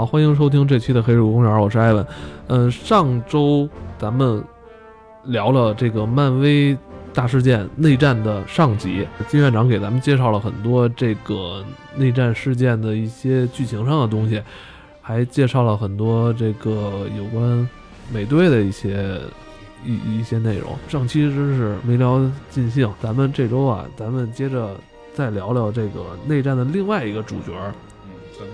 好，欢迎收听这期的《黑水公园》，我是艾文。嗯，上周咱们聊了这个漫威大事件内战的上集，金院长给咱们介绍了很多这个内战事件的一些剧情上的东西，还介绍了很多这个有关美队的一些一一些内容。上期真是没聊尽兴，咱们这周啊，咱们接着再聊聊这个内战的另外一个主角。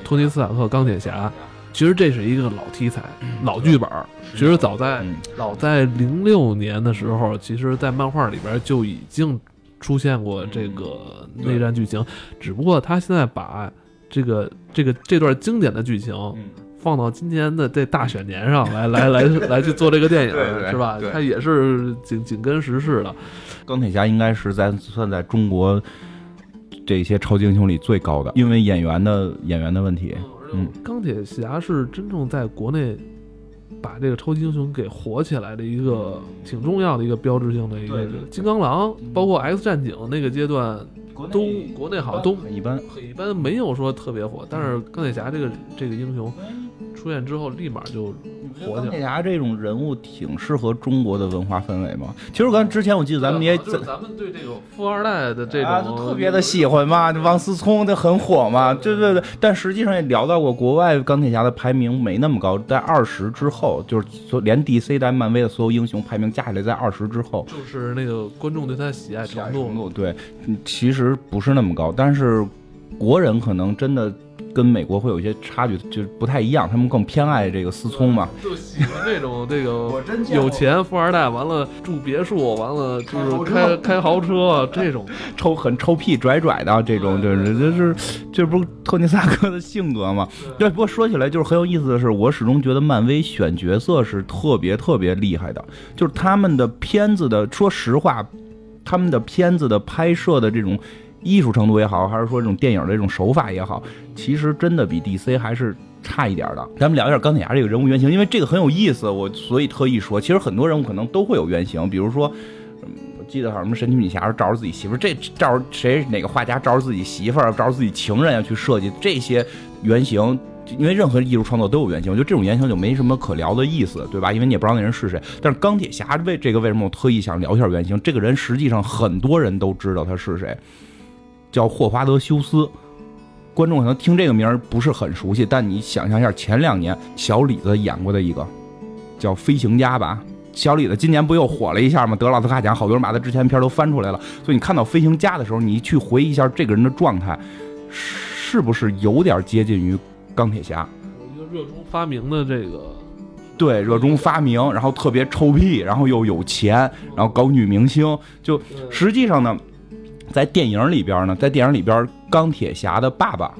托尼·斯塔克钢铁侠，其实这是一个老题材、老剧本。其实早在早在零六年的时候，其实，在漫画里边就已经出现过这个内战剧情。只不过他现在把这个这个这段经典的剧情放到今年的这大选年上来来来 来去做这个电影，是吧？他也是紧紧跟时事的。钢铁侠应该是在算在中国。这些超级英雄里最高的，因为演员的演员的问题。嗯，钢铁侠是真正在国内把这个超级英雄给火起来的一个挺重要的一个标志性的一个。金刚狼，包括 X 战警那个阶段，都国内好像都很一般，很一般，没有说特别火。但是钢铁侠这个这个英雄。出现之后，立马就钢铁侠这种人物挺适合中国的文化氛围嘛。其实刚之前我记得咱们也咱们对这个富二代的这种特别的喜欢嘛，王思聪的很火嘛。对对对，但实际上也聊到过，国外钢铁侠的排名没那么高，在二十之后，就是连 DC 带漫威的所有英雄排名加起来在二十之后，就是那个观众对他的喜爱程度。对，其实不是那么高，但是国人可能真的。跟美国会有一些差距，就是不太一样。他们更偏爱这个思聪嘛，就喜欢这种这个 有钱富二代，完了住别墅，完了就是开开豪车这种 臭很臭屁拽拽的这种，就是就是这不是托尼萨克的性格嘛？对。不过说起来就是很有意思的是，我始终觉得漫威选角色是特别特别厉害的，就是他们的片子的，说实话，他们的片子的拍摄的这种。艺术程度也好，还是说这种电影的这种手法也好，其实真的比 DC 还是差一点的。咱们聊一下钢铁侠这个人物原型，因为这个很有意思，我所以特意说。其实很多人物可能都会有原型，比如说，我记得好像什么神奇女侠是照着自己媳妇儿，这照着谁哪个画家照着自己媳妇儿，照着自己情人要去设计这些原型，因为任何艺术创作都有原型，我觉得这种原型就没什么可聊的意思，对吧？因为你也不知道那人是谁。但是钢铁侠为这个为什么我特意想聊一下原型？这个人实际上很多人都知道他是谁。叫霍华德·休斯，观众可能听这个名儿不是很熟悉，但你想象一下，前两年小李子演过的一个叫《飞行家》吧。小李子今年不又火了一下吗？得奥斯卡奖，好多人把他之前片都翻出来了。所以你看到《飞行家》的时候，你去回忆一下这个人的状态，是不是有点接近于钢铁侠？一个热衷发明的这个，对，热衷发明，然后特别臭屁，然后又有钱，然后搞女明星，就实际上呢。在电影里边呢，在电影里边，钢铁侠的爸爸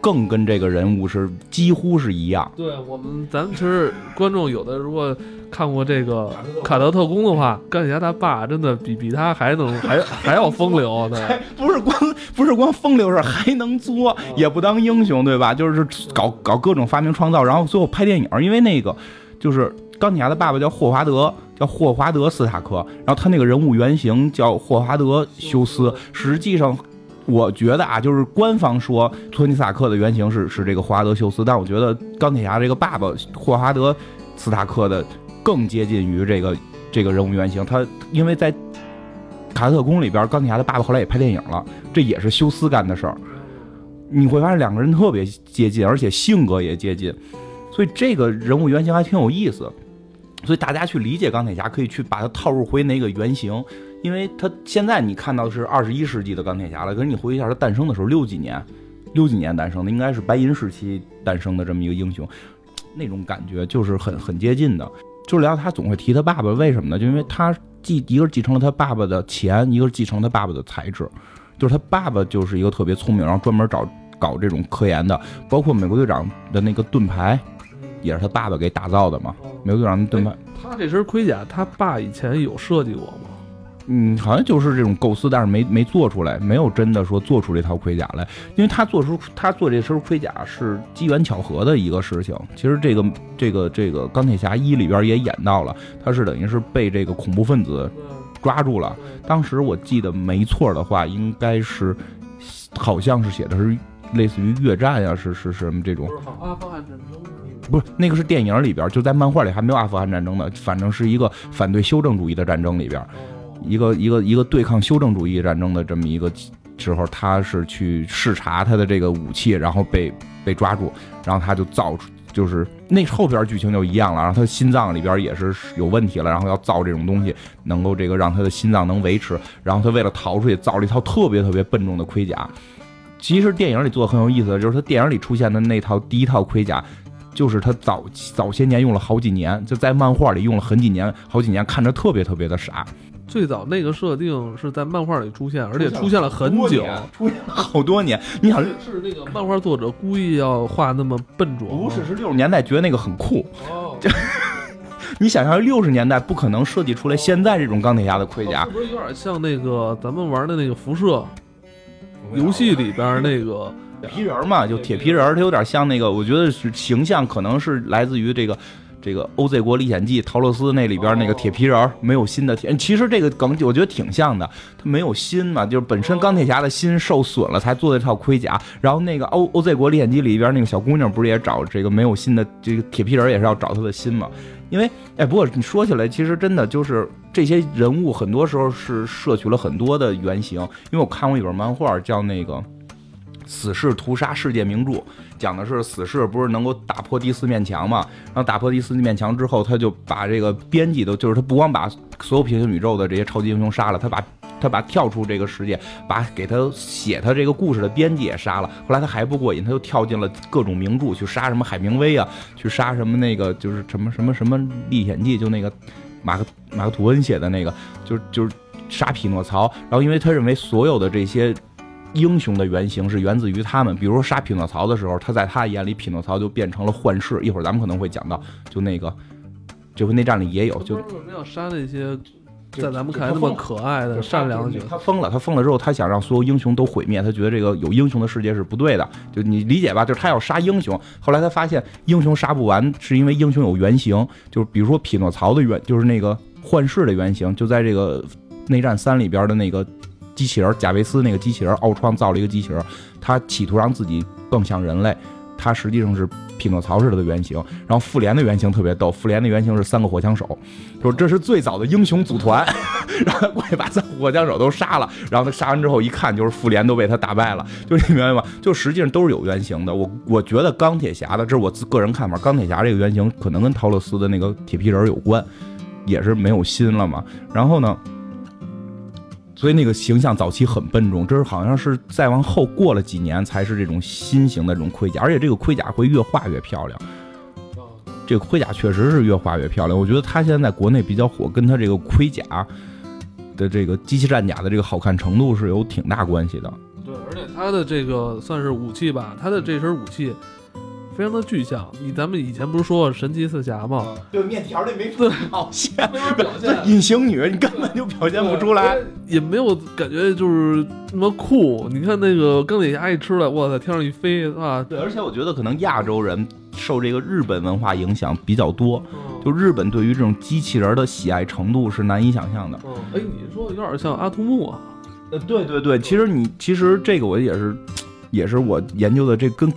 更跟这个人物是几乎是一样。对我们，咱们其实观众有的如果看过这个《卡特特工》的话，钢铁侠他爸真的比比他还能还还要风流。对，不是光不是光风流，是还能作，也不当英雄，对吧？就是搞搞各种发明创造，然后最后拍电影，因为那个就是。钢铁侠的爸爸叫霍华德，叫霍华德·斯塔克。然后他那个人物原型叫霍华德·休斯。实际上，我觉得啊，就是官方说托尼·斯塔克的原型是是这个霍华德·休斯，但我觉得钢铁侠这个爸爸霍华德·斯塔克的更接近于这个这个人物原型。他因为在卡特宫里边，钢铁侠的爸爸后来也拍电影了，这也是休斯干的事儿。你会发现两个人特别接近，而且性格也接近，所以这个人物原型还挺有意思。所以大家去理解钢铁侠，可以去把它套入回那个原型，因为他现在你看到的是二十一世纪的钢铁侠了。可是你回忆一下，他诞生的时候六几年，六几年诞生的，应该是白银时期诞生的这么一个英雄，那种感觉就是很很接近的。就是聊他总会提他爸爸，为什么呢？就因为他继一个是继承了他爸爸的钱，一个是继承他爸爸的才智，就是他爸爸就是一个特别聪明，然后专门找搞这种科研的，包括美国队长的那个盾牌。也是他爸爸给打造的嘛？美国队长盾牌，他这身盔甲，他爸以前有设计过吗？嗯，好像就是这种构思，但是没没做出来，没有真的说做出这套盔甲来。因为他做出他做这身盔甲是机缘巧合的一个事情。其实这个这个这个钢铁侠一里边也演到了，他是等于是被这个恐怖分子抓住了。当时我记得没错的话，应该是好像是写的是类似于越战呀，是是是什么这种不？是阿富汗战争不是那个是电影里边，就在漫画里还没有阿富汗战争呢，反正是一个反对修正主义的战争里边，一个一个一个对抗修正主义战争的这么一个时候，他是去视察他的这个武器，然后被被抓住，然后他就造出。就是那后边剧情就一样了，然后他心脏里边也是有问题了，然后要造这种东西，能够这个让他的心脏能维持，然后他为了逃出去，造了一套特别特别笨重的盔甲。其实电影里做的很有意思的就是他电影里出现的那套第一套盔甲，就是他早早些年用了好几年，就在漫画里用了很几年，好几年，看着特别特别的傻。最早那个设定是在漫画里出现，而且出现了很久，出现了好多年。你想，是那个漫画作者故意要画那么笨拙？不是，是六十年代觉得那个很酷。哦，你想象六十年代不可能设计出来现在这种钢铁侠的盔甲是，不是有点像那个咱们玩的那个辐射游戏里边 那个？皮人嘛，就铁皮人，他有点像那个，我觉得是形象可能是来自于这个。这个《OZ 国历险记》陶乐斯那里边那个铁皮人没有心的铁，其实这个梗我觉得挺像的，他没有心嘛，就是本身钢铁侠的心受损了才做的这套盔甲。然后那个《O OZ 国历险记》里边那个小姑娘不是也找这个没有心的这个铁皮人，也是要找他的心嘛？因为哎，不过你说起来，其实真的就是这些人物很多时候是摄取了很多的原型。因为我看过一本漫画叫那个。死侍屠杀世界名著，讲的是死侍不是能够打破第四面墙嘛？然后打破第四面墙之后，他就把这个编辑都，就是他不光把所有平行宇宙的这些超级英雄杀了，他把他把跳出这个世界，把给他写他这个故事的编辑也杀了。后来他还不过瘾，他又跳进了各种名著去杀什么海明威啊，去杀什么那个就是什么什么什么历险记，就那个马克马克吐温写的那个，就是就是杀匹诺曹。然后因为他认为所有的这些。英雄的原型是源自于他们，比如说杀匹诺曹的时候，他在他眼里，匹诺曹就变成了幻视。一会儿咱们可能会讲到，就那个这回内战里也有，就为什么要杀那些在咱们看来那么可爱的善良的角色？他疯了，他疯了之后，他想让所有英雄都毁灭，他觉得这个有英雄的世界是不对的。就你理解吧，就是他要杀英雄。后来他发现英雄杀不完，是因为英雄有原型，就是比如说匹诺曹的原，就是那个幻视的原型，就在这个内战三里边的那个。机器人贾维斯那个机器人，奥创造了一个机器人，他企图让自己更像人类，他实际上是匹诺曹是他的原型。然后复联的原型特别逗，复联的原型是三个火枪手，说这是最早的英雄组团，然后他过去把三个火枪手都杀了，然后他杀完之后一看，就是复联都被他打败了，就你明白吗？就实际上都是有原型的。我我觉得钢铁侠的，这是我自个人看法，钢铁侠这个原型可能跟陶乐斯的那个铁皮人有关，也是没有心了嘛。然后呢？所以那个形象早期很笨重，这是好像是再往后过了几年才是这种新型的这种盔甲，而且这个盔甲会越画越漂亮。这个盔甲确实是越画越漂亮，我觉得它现在在国内比较火，跟它这个盔甲的这个机器战甲的这个好看程度是有挺大关系的。对，而且它的这个算是武器吧，它的这身武器。非常的具象，你咱们以前不是说过神奇四侠吗？对，面条里没表 现，表现隐形女，你根本就表现不出来，也没有感觉就是那么酷。你看那个钢铁侠一出来，哇塞，天上一飞啊！对，而且我觉得可能亚洲人受这个日本文化影响比较多，就日本对于这种机器人的喜爱程度是难以想象的。嗯，哎，你说有点像阿童木啊？呃，对对对，其实你其实这个我也是，也是我研究的这跟。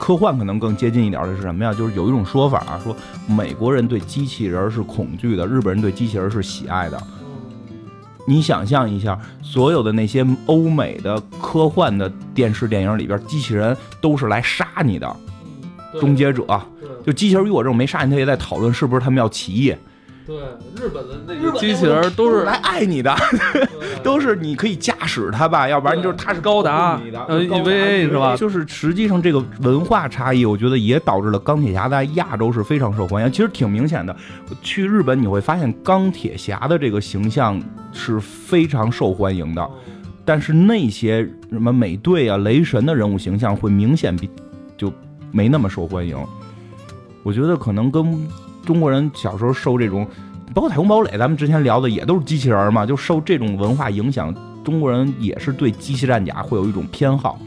科幻可能更接近一点的是什么呀？就是有一种说法啊，说美国人对机器人是恐惧的，日本人对机器人是喜爱的。你想象一下，所有的那些欧美的科幻的电视电影里边，机器人都是来杀你的，终结者。就机器人与我这种没杀你，他也在讨论是不是他们要起义。对，日本的那个机器人都是来爱你的，都是你可以驾驶它吧，要不然就是它是高达，呃，EVA 是吧？就是实际上这个文化差异，我觉得也导致了钢铁侠在亚洲是非常受欢迎。其实挺明显的，去日本你会发现钢铁侠的这个形象是非常受欢迎的，但是那些什么美队啊、雷神的人物形象会明显比就没那么受欢迎。我觉得可能跟。中国人小时候受这种，包括太空堡垒，咱们之前聊的也都是机器人嘛，就受这种文化影响，中国人也是对机器战甲会有一种偏好。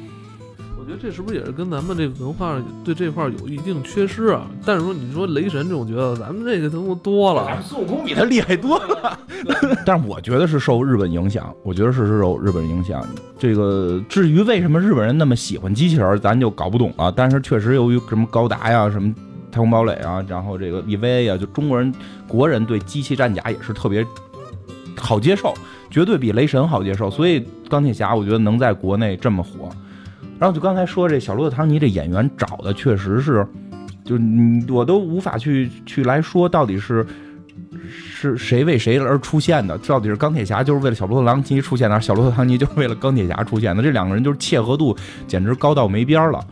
我觉觉得这是不是也是跟咱们这个文化对这块有一定缺失啊？但是说你说雷神这种角色，咱们这个东西多了，咱孙悟空比他厉害多了。但是我觉得是受日本影响，我觉得是受日本影响。这个至于为什么日本人那么喜欢机器人，咱就搞不懂了。但是确实由于什么高达呀、什么太空堡垒啊，然后这个 EVA 啊，就中国人国人对机器战甲也是特别好接受，绝对比雷神好接受。所以钢铁侠我觉得能在国内这么火。然后就刚才说这小罗伯特·唐尼这演员找的确实是，就你我都无法去去来说到底是是谁为谁而出现的，到底是钢铁侠就是为了小罗伯特·唐尼出现的，小罗伯特·唐尼就是为了钢铁侠出现的，这两个人就是契合度简直高到没边了。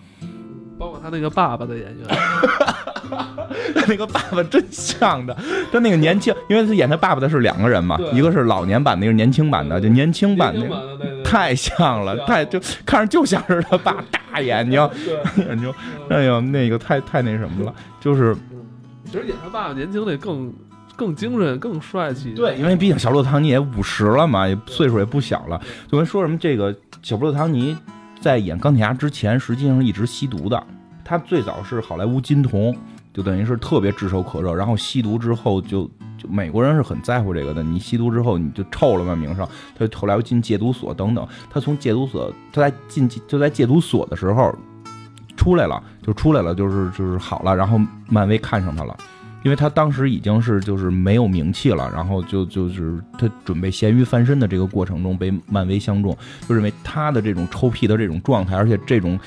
包括他那个爸爸的演员，那个爸爸真像的，他那个年轻，因为他演他爸爸的是两个人嘛，一个是老年版的，一个是年轻版的，就年轻版的太像了，太就看着就像是他爸大眼睛，眼睛，哎呦，那个太太那什么了，就是，其实演他爸爸年轻的更更精神、更帅气。对，因为毕竟小洛唐尼也五十了嘛，也岁数也不小了。就跟说什么这个小洛唐尼在演钢铁侠之前，实际上一直吸毒的。他最早是好莱坞金童，就等于是特别炙手可热。然后吸毒之后，就就美国人是很在乎这个的。你吸毒之后，你就臭了嘛名声。他后来又进戒毒所等等。他从戒毒所，他在进就在戒毒所的时候出来了，就出来了，就是就是好了。然后漫威看上他了。因为他当时已经是就是没有名气了，然后就就是他准备咸鱼翻身的这个过程中被漫威相中，就认为他的这种臭屁的这种状态，而且这种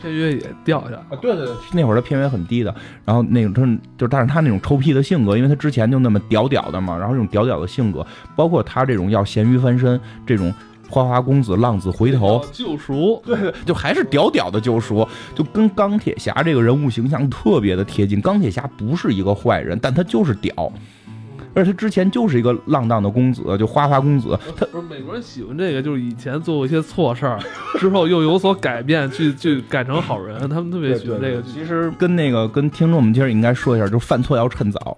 片约也掉下啊，对对对，那会儿他片约很低的，然后那种他就但是他那种臭屁的性格，因为他之前就那么屌屌的嘛，然后这种屌屌的性格，包括他这种要咸鱼翻身这种。花花公子浪子回头，救赎，对对，就还是屌屌的救赎，就跟钢铁侠这个人物形象特别的贴近。钢铁侠不是一个坏人，但他就是屌，而且他之前就是一个浪荡的公子，就花花公子。他不是美国人喜欢这个，就是以前做过一些错事儿，之后又有所改变，去去改成好人，他们特别喜欢这个。其实跟那个跟听众们其实应该说一下，就是犯错要趁早。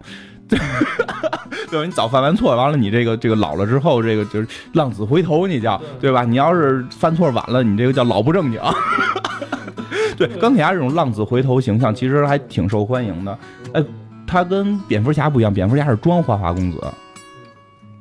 对，你早犯完错，完了你这个这个老了之后，这个就是浪子回头，你叫对吧？你要是犯错晚了，你这个叫老不正经。对，钢铁侠这种浪子回头形象其实还挺受欢迎的。哎，他跟蝙蝠侠不一样，蝙蝠侠是装花花公子，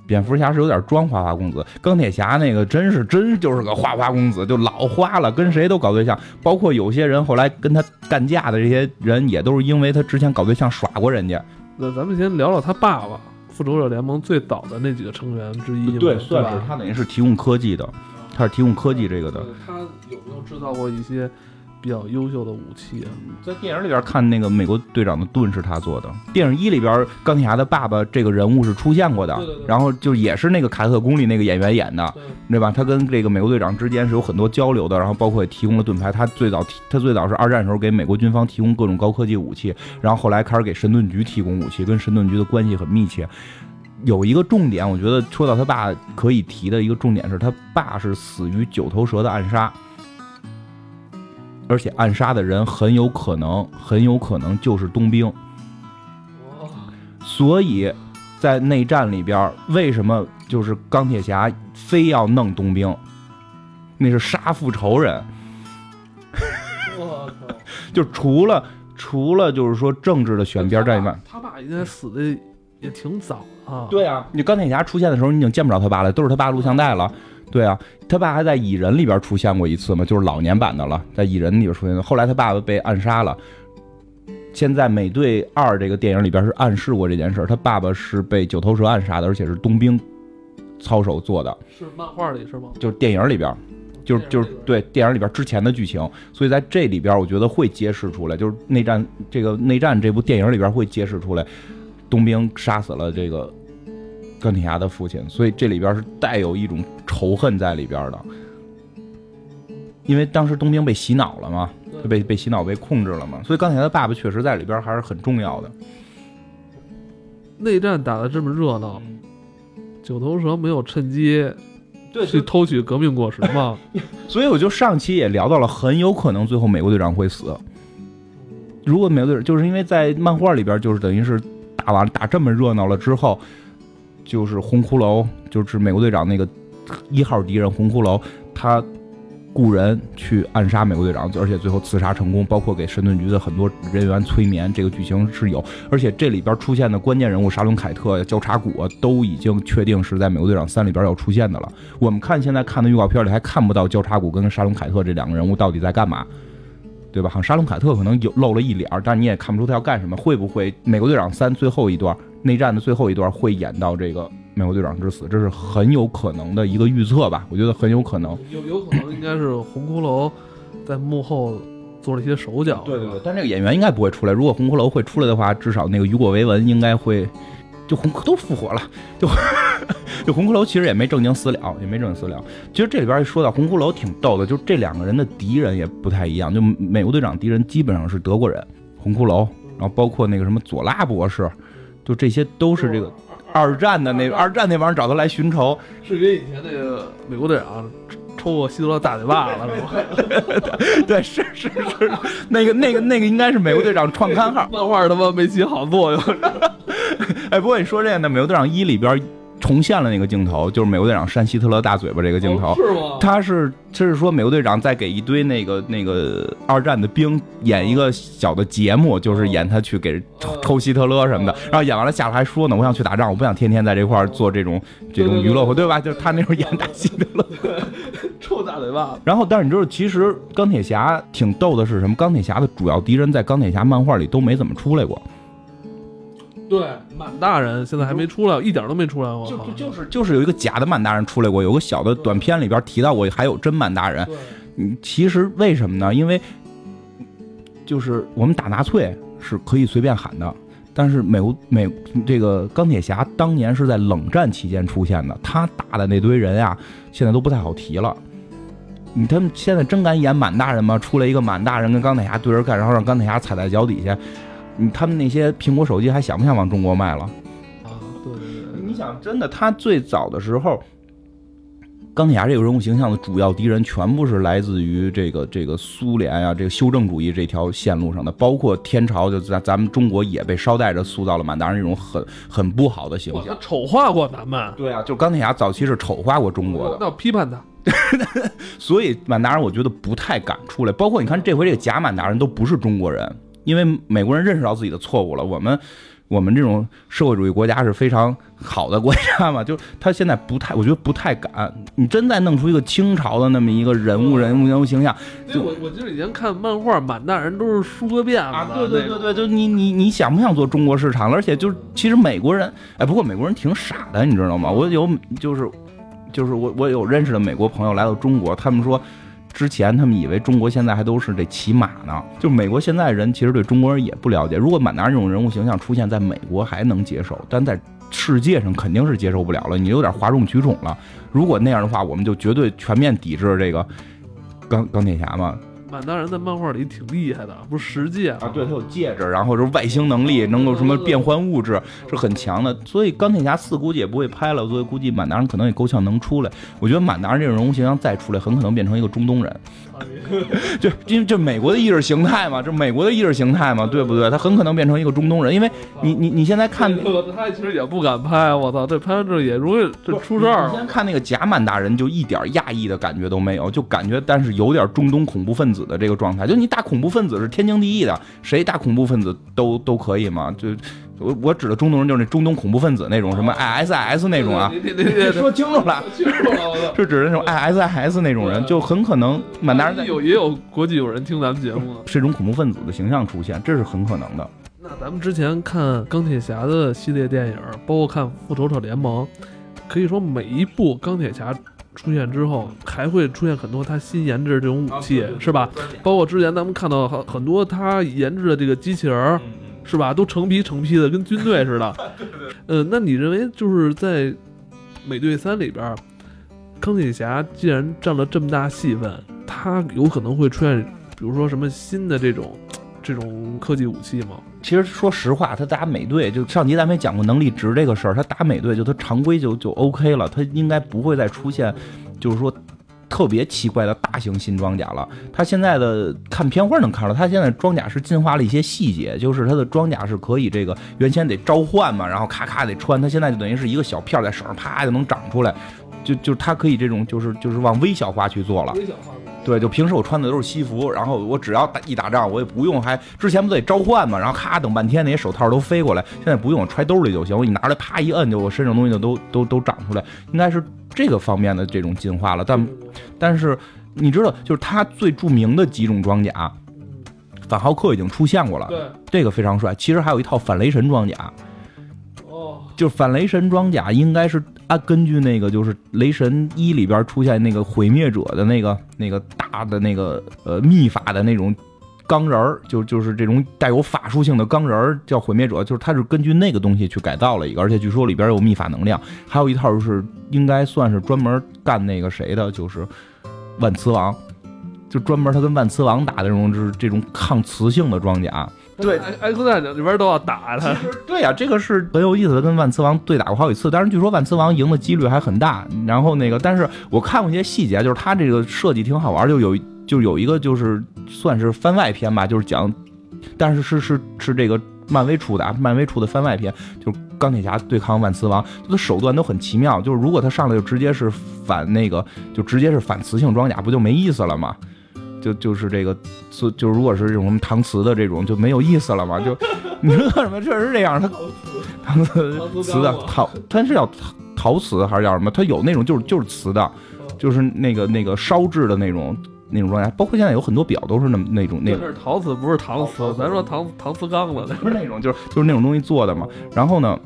蝙蝠侠是有点装花花公子。钢铁侠那个真是真就是个花花公子，就老花了，跟谁都搞对象，包括有些人后来跟他干架的这些人，也都是因为他之前搞对象耍过人家。那咱们先聊聊他爸爸，复仇者联盟最早的那几个成员之一，对，算是他等于是提供科技的，他是提供科技这个的。他有没有制造过一些？比较优秀的武器啊，在电影里边看那个美国队长的盾是他做的。电影一里边钢铁侠的爸爸这个人物是出现过的，然后就也是那个凯特宫里那个演员演的，对吧？他跟这个美国队长之间是有很多交流的，然后包括也提供了盾牌。他最早他最早是二战时候给美国军方提供各种高科技武器，然后后来开始给神盾局提供武器，跟神盾局的关系很密切。有一个重点，我觉得说到他爸可以提的一个重点是他爸是死于九头蛇的暗杀。而且暗杀的人很有可能，很有可能就是冬兵。所以，在内战里边，为什么就是钢铁侠非要弄冬兵？那是杀父仇人。我靠！就除了除了就是说政治的选边站以外，他爸应该死的也挺早啊。对啊，你钢铁侠出现的时候，你已经见不着他爸了，都是他爸录像带了。对啊，他爸还在蚁人里边出现过一次嘛，就是老年版的了，在蚁人里边出现。后来他爸爸被暗杀了。现在美队二这个电影里边是暗示过这件事，他爸爸是被九头蛇暗杀的，而且是冬兵操手做的。是漫画里是吗？就是电影里边，就是就是对电影里边之前的剧情，所以在这里边我觉得会揭示出来，就是内战这个内战这部电影里边会揭示出来，冬兵杀死了这个。钢铁侠的父亲，所以这里边是带有一种仇恨在里边的，因为当时冬兵被洗脑了嘛，被被洗脑被控制了嘛，所以钢铁侠的爸爸确实在里边还是很重要的。内战打的这么热闹，九头蛇没有趁机去偷取革命果实吗？所以我就上期也聊到了，很有可能最后美国队长会死。如果美国队长就是因为在漫画里边就是等于是打完打这么热闹了之后。就是红骷髅，就是美国队长那个一号敌人红骷髅，他雇人去暗杀美国队长，而且最后刺杀成功，包括给神盾局的很多人员催眠，这个剧情是有。而且这里边出现的关键人物沙伦凯特、交叉骨都已经确定是在美国队长三里边要出现的了。我们看现在看的预告片里还看不到交叉骨跟沙伦凯特这两个人物到底在干嘛，对吧？好像沙龙凯特可能有露了一脸，但你也看不出他要干什么。会不会美国队长三最后一段内战的最后一段会演到这个？美国队长之死，这是很有可能的一个预测吧？我觉得很有可能，有有可能应该是红骷髅在幕后做了一些手脚。对对对，但这个演员应该不会出来。如果红骷髅会出来的话，至少那个雨果·维文应该会，就红都复活了，就 就红骷髅其实也没正经死了，也没正经死了。其实这里边一说到红骷髅挺逗的，就这两个人的敌人也不太一样。就美国队长敌人基本上是德国人，红骷髅，然后包括那个什么佐拉博士，就这些都是这个。二战的那二战那帮人找他来寻仇，是跟以前那个美国队长抽过希特勒大嘴巴子 是吗？对，是是是，那个那个那个应该是美国队长创刊号，漫画他妈没起好作用。哎，不过你说这个呢，美国队长一里边。重现了那个镜头，就是美国队长扇希特勒大嘴巴这个镜头。是吗？他是，他是说美国队长在给一堆那个那个二战的兵演一个小的节目，就是演他去给抽抽希特勒什么的。然后演完了下来还说呢，我想去打仗，我不想天天在这块做这种这种娱乐活，对吧？就是他那时候演打希特勒，抽大嘴巴。然后，但是你知道，其实钢铁侠挺逗的是什么？钢铁侠的主要敌人在钢铁侠漫画里都没怎么出来过。对，满大人现在还没出来，一点都没出来过。就就就是就是有一个假的满大人出来过，有个小的短片里边提到过，还有真满大人。嗯，其实为什么呢？因为就是我们打纳粹是可以随便喊的，但是美国美这个钢铁侠当年是在冷战期间出现的，他打的那堆人呀，现在都不太好提了。你他们现在真敢演满大人吗？出来一个满大人跟钢铁侠对着干，然后让钢铁侠踩在脚底下。你他们那些苹果手机还想不想往中国卖了？啊，对对对！你想，真的，他最早的时候，钢铁侠这个人物形象的主要敌人全部是来自于这个这个苏联啊，这个修正主义这条线路上的，包括天朝，就咱咱们中国也被捎带着塑造了满大人这种很很不好的形象，丑化过咱们。对啊，就钢铁侠早期是丑化过中国的，那批判他。所以满大人我觉得不太敢出来，包括你看这回这个假满大人都不是中国人。因为美国人认识到自己的错误了，我们我们这种社会主义国家是非常好的国家嘛，就他现在不太，我觉得不太敢。你真再弄出一个清朝的那么一个人物人物人物形象，就我我记得以前看漫画，满大人都是梳个辫子啊，对对对对，就你你你想不想做中国市场？而且就是其实美国人，哎，不过美国人挺傻的，你知道吗？我有就是就是我我有认识的美国朋友来到中国，他们说。之前他们以为中国现在还都是这骑马呢，就美国现在人其实对中国人也不了解。如果满达这种人物形象出现在美国还能接受，但在世界上肯定是接受不了了。你有点哗众取宠了。如果那样的话，我们就绝对全面抵制这个钢钢铁侠嘛。满大人在漫画里挺厉害的，不是十戒啊？对他有戒指，然后是外星能力，能够什么变换物质，是很强的。所以钢铁侠四估计也不会拍了，所以估计满大人可能也够呛能出来。我觉得满大人这种人物形象再出来，很可能变成一个中东人。就因为这美国的意识形态嘛，这美国的意识形态嘛，对不对？他很可能变成一个中东人，因为你你你现在看，他其实也不敢拍，我操，这拍完这也容易这出事儿。你先看那个贾满大人，就一点亚裔的感觉都没有，就感觉但是有点中东恐怖分子的这个状态。就你打恐怖分子是天经地义的，谁打恐怖分子都都可以嘛，就。我我指的中东人就是那中东恐怖分子那种什么 ISIS 那种啊，说清楚了，清楚了 是指的那种 ISIS 那种人，就很可能满大街有也有国际有人听咱们节目，是一种恐怖分子的形象出现，这是很可能的。那咱们之前看钢铁侠的系列电影，包括看复仇者联盟，可以说每一部钢铁侠出现之后，还会出现很多他新研制的这种武器，是吧？包括之前咱们看到很很多他研制的这个机器人。是吧？都成批成批的，跟军队似的。呃，那你认为就是在美队三里边，钢铁侠既然占了这么大戏份，他有可能会出现，比如说什么新的这种这种科技武器吗？其实说实话，他打美队就上集咱们也讲过能力值这个事儿，他打美队就他常规就就 OK 了，他应该不会再出现，就是说。特别奇怪的大型新装甲了，它现在的看片花能看到，它现在装甲是进化了一些细节，就是它的装甲是可以这个原先得召唤嘛，然后咔咔得穿，它现在就等于是一个小片在手上啪就能长出来，就就它可以这种就是就是往微小化去做了。微小化对，就平时我穿的都是西服，然后我只要打一打仗，我也不用还之前不得召唤嘛，然后咔等半天那些手套都飞过来，现在不用，揣兜里就行，我一拿出来啪一摁，就我身上东西就都都都长出来，应该是这个方面的这种进化了。但但是你知道，就是它最著名的几种装甲，反浩克已经出现过了，对，这个非常帅。其实还有一套反雷神装甲，哦，就反雷神装甲应该是按根据那个就是雷神一里边出现那个毁灭者的那个那个大的那个呃秘法的那种钢人儿，就就是这种带有法术性的钢人儿叫毁灭者，就是他是根据那个东西去改造了一个，而且据说里边有秘法能量，还有一套是应该算是专门干那个谁的，就是万磁王。就专门他跟万磁王打的这种，就是这种抗磁性的装甲。对，X 战警里边都要打他。对呀、这个是很有意思的，跟万磁王对打过好几次，但是据说万磁王赢的几率还很大。然后那个，但是我看过一些细节，就是他这个设计挺好玩，就有就有一个就是算是番外篇吧，就是讲，但是是是是这个漫威出的，啊，漫威出的番外篇，就是钢铁侠对抗万磁王，他的手段都很奇妙。就是如果他上来就直接是反那个，就直接是反磁性装甲，不就没意思了吗？就就是这个就，就如果是这种什么搪瓷的这种就没有意思了嘛？就 你说什么确实这样，它搪瓷瓷的陶，它是叫陶陶瓷还是叫什么？它有那种就是就是瓷的，就是那个那个烧制的那种那种装甲，包括现在有很多表都是那么那种那种这是陶瓷，不是搪瓷。咱说搪搪瓷钢了，不是那种就是就是那种东西做的嘛。然后呢？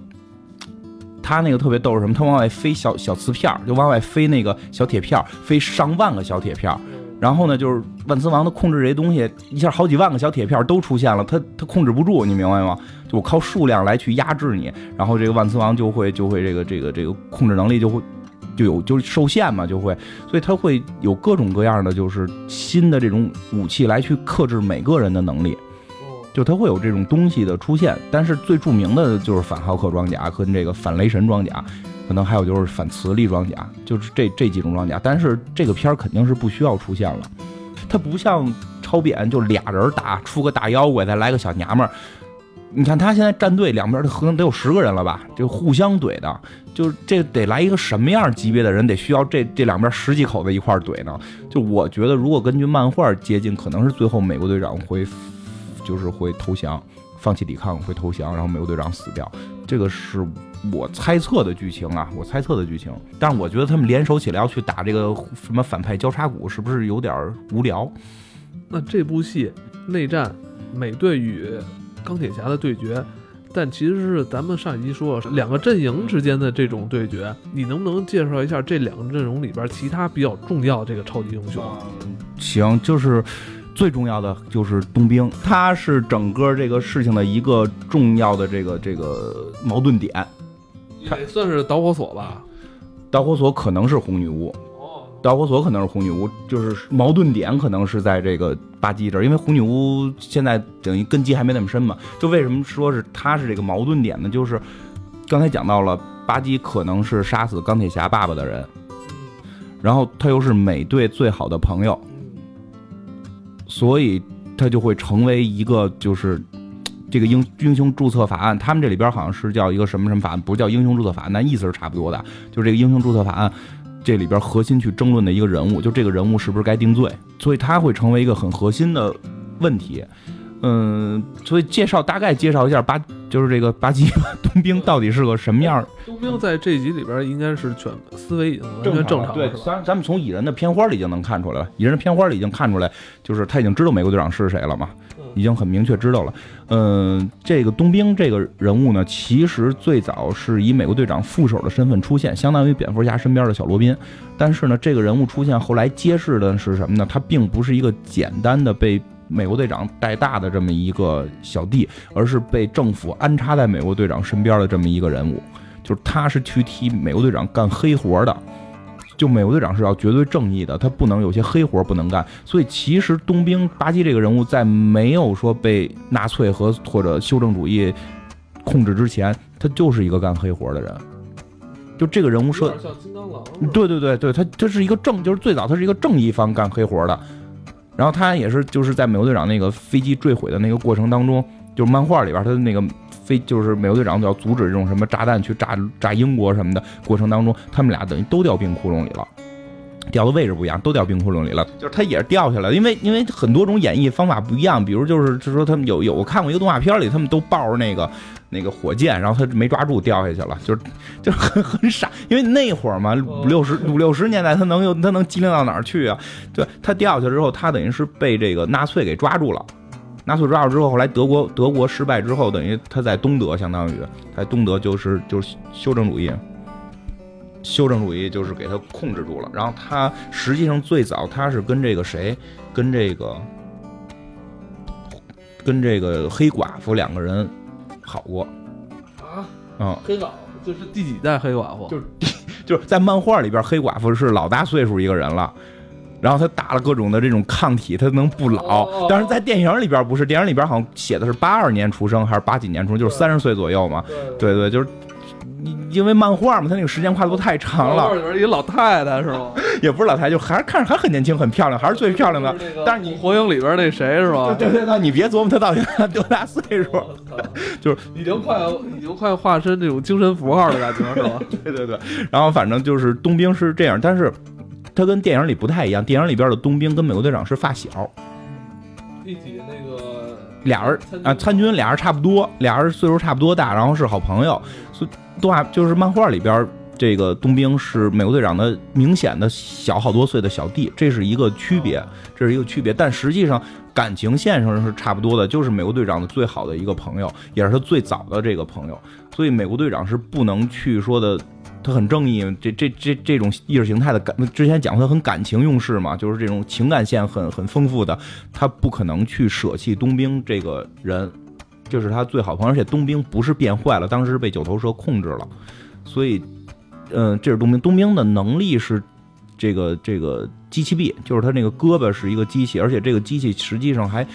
他那个特别逗是什么？他往外飞小小瓷片儿，就往外飞那个小铁片儿，飞上万个小铁片儿。然后呢，就是万磁王他控制这些东西，一下好几万个小铁片都出现了，他他控制不住，你明白吗？就我靠数量来去压制你，然后这个万磁王就会就会这个这个这个控制能力就会就有就是受限嘛，就会，所以他会有各种各样的就是新的这种武器来去克制每个人的能力，就他会有这种东西的出现。但是最著名的就是反浩克装甲跟这个反雷神装甲。可能还有就是反磁力装甲，就是这这几种装甲，但是这个片儿肯定是不需要出现了，它不像超扁，就俩人打出个大妖怪，再来个小娘们儿。你看他现在战队两边可能得有十个人了吧，就互相怼的，就是这得来一个什么样级别的人，得需要这这两边十几口子一块怼呢？就我觉得，如果根据漫画接近，可能是最后美国队长会就是会投降，放弃抵抗，会投降，然后美国队长死掉，这个是。我猜测的剧情啊，我猜测的剧情，但是我觉得他们联手起来要去打这个什么反派交叉骨，是不是有点无聊？那这部戏内战，美队与钢铁侠的对决，但其实是咱们上一集说两个阵营之间的这种对决，你能不能介绍一下这两个阵容里边其他比较重要的这个超级英雄？行，就是。最重要的就是冬兵，他是整个这个事情的一个重要的这个这个矛盾点，也算是导火索吧。导火索可能是红女巫，导火索可能是红女巫，就是矛盾点可能是在这个巴基这儿，因为红女巫现在等于根基还没那么深嘛。就为什么说是他是这个矛盾点呢？就是刚才讲到了，巴基可能是杀死钢铁侠爸爸的人，然后他又是美队最好的朋友。所以他就会成为一个，就是这个英英雄注册法案，他们这里边好像是叫一个什么什么法案，不是叫英雄注册法案，但意思是差不多的。就是这个英雄注册法案，这里边核心去争论的一个人物，就这个人物是不是该定罪，所以他会成为一个很核心的问题。嗯，所以介绍大概介绍一下八，就是这个巴基冬兵到底是个什么样？冬兵在这集里边应该是全思维已经完全正常对，咱咱们从蚁人的片花里已经能看出来了，蚁人的片花里已经看出来，就是他已经知道美国队长是谁了嘛，已经很明确知道了。嗯，这个冬兵这个人物呢，其实最早是以美国队长副手的身份出现，相当于蝙蝠侠身边的小罗宾。但是呢，这个人物出现后来揭示的是什么呢？他并不是一个简单的被。美国队长带大的这么一个小弟，而是被政府安插在美国队长身边的这么一个人物，就是他是去替美国队长干黑活的。就美国队长是要绝对正义的，他不能有些黑活不能干。所以其实冬兵巴基这个人物在没有说被纳粹和或者修正主义控制之前，他就是一个干黑活的人。就这个人物设。对对对对，他他是一个正，就是最早他是一个正义方干黑活的。然后他也是就是在美国队长那个飞机坠毁的那个过程当中，就是漫画里边他的那个飞，就是美国队长要阻止这种什么炸弹去炸炸英国什么的过程当中，他们俩等于都掉冰窟窿里了。掉的位置不一样，都掉冰窟窿里了。就是他也是掉下来，因为因为很多种演绎方法不一样，比如就是就说他们有有我看过一个动画片里，他们都抱着那个那个火箭，然后他没抓住掉下去了，就是就是很很傻，因为那会儿嘛五六十五六十年代，他能有他能机灵到哪儿去啊？对他掉下去之后，他等于是被这个纳粹给抓住了。纳粹抓住之后，后来德国德国失败之后，等于他在东德，相当于在东德就是就是修正主义，修正主义就是给他控制住了。然后他实际上最早他是跟这个谁，跟这个跟这个黑寡妇两个人好过啊，嗯，黑寡妇就是第几代黑寡妇？就是 就是在漫画里边，黑寡妇是老大岁数一个人了。然后他打了各种的这种抗体，他能不老。但是在电影里边不是，电影里边好像写的是八二年出生还是八几年出生，就是三十岁左右嘛。对对，就是因为漫画嘛，它那个时间跨度太长了。里边一个老太太是吗？也不是老太太，就还是看着还很年轻，很漂亮，还是最漂亮的。但是你火影里边那谁是吧？对对对，你别琢磨他到底 多大岁数，就是已经快已经快化身这种精神符号的感觉是吧？对对对，然后反正就是冬兵是这样，但是。他跟电影里不太一样，电影里边的冬兵跟美国队长是发小，一起那个俩人啊参军，俩人差不多，俩人岁数差不多大，然后是好朋友。动画就是漫画里边这个冬兵是美国队长的明显的小好多岁的小弟，这是一个区别，这是一个区别。但实际上感情线上是差不多的，就是美国队长的最好的一个朋友，也是他最早的这个朋友。所以美国队长是不能去说的。他很正义，这这这这种意识形态的感，之前讲过他很感情用事嘛，就是这种情感线很很丰富的，他不可能去舍弃冬兵这个人，这是他最好朋友，而且冬兵不是变坏了，当时被九头蛇控制了，所以，嗯，这是冬兵，冬兵的能力是这个这个机器臂，就是他那个胳膊是一个机器，而且这个机器实际上还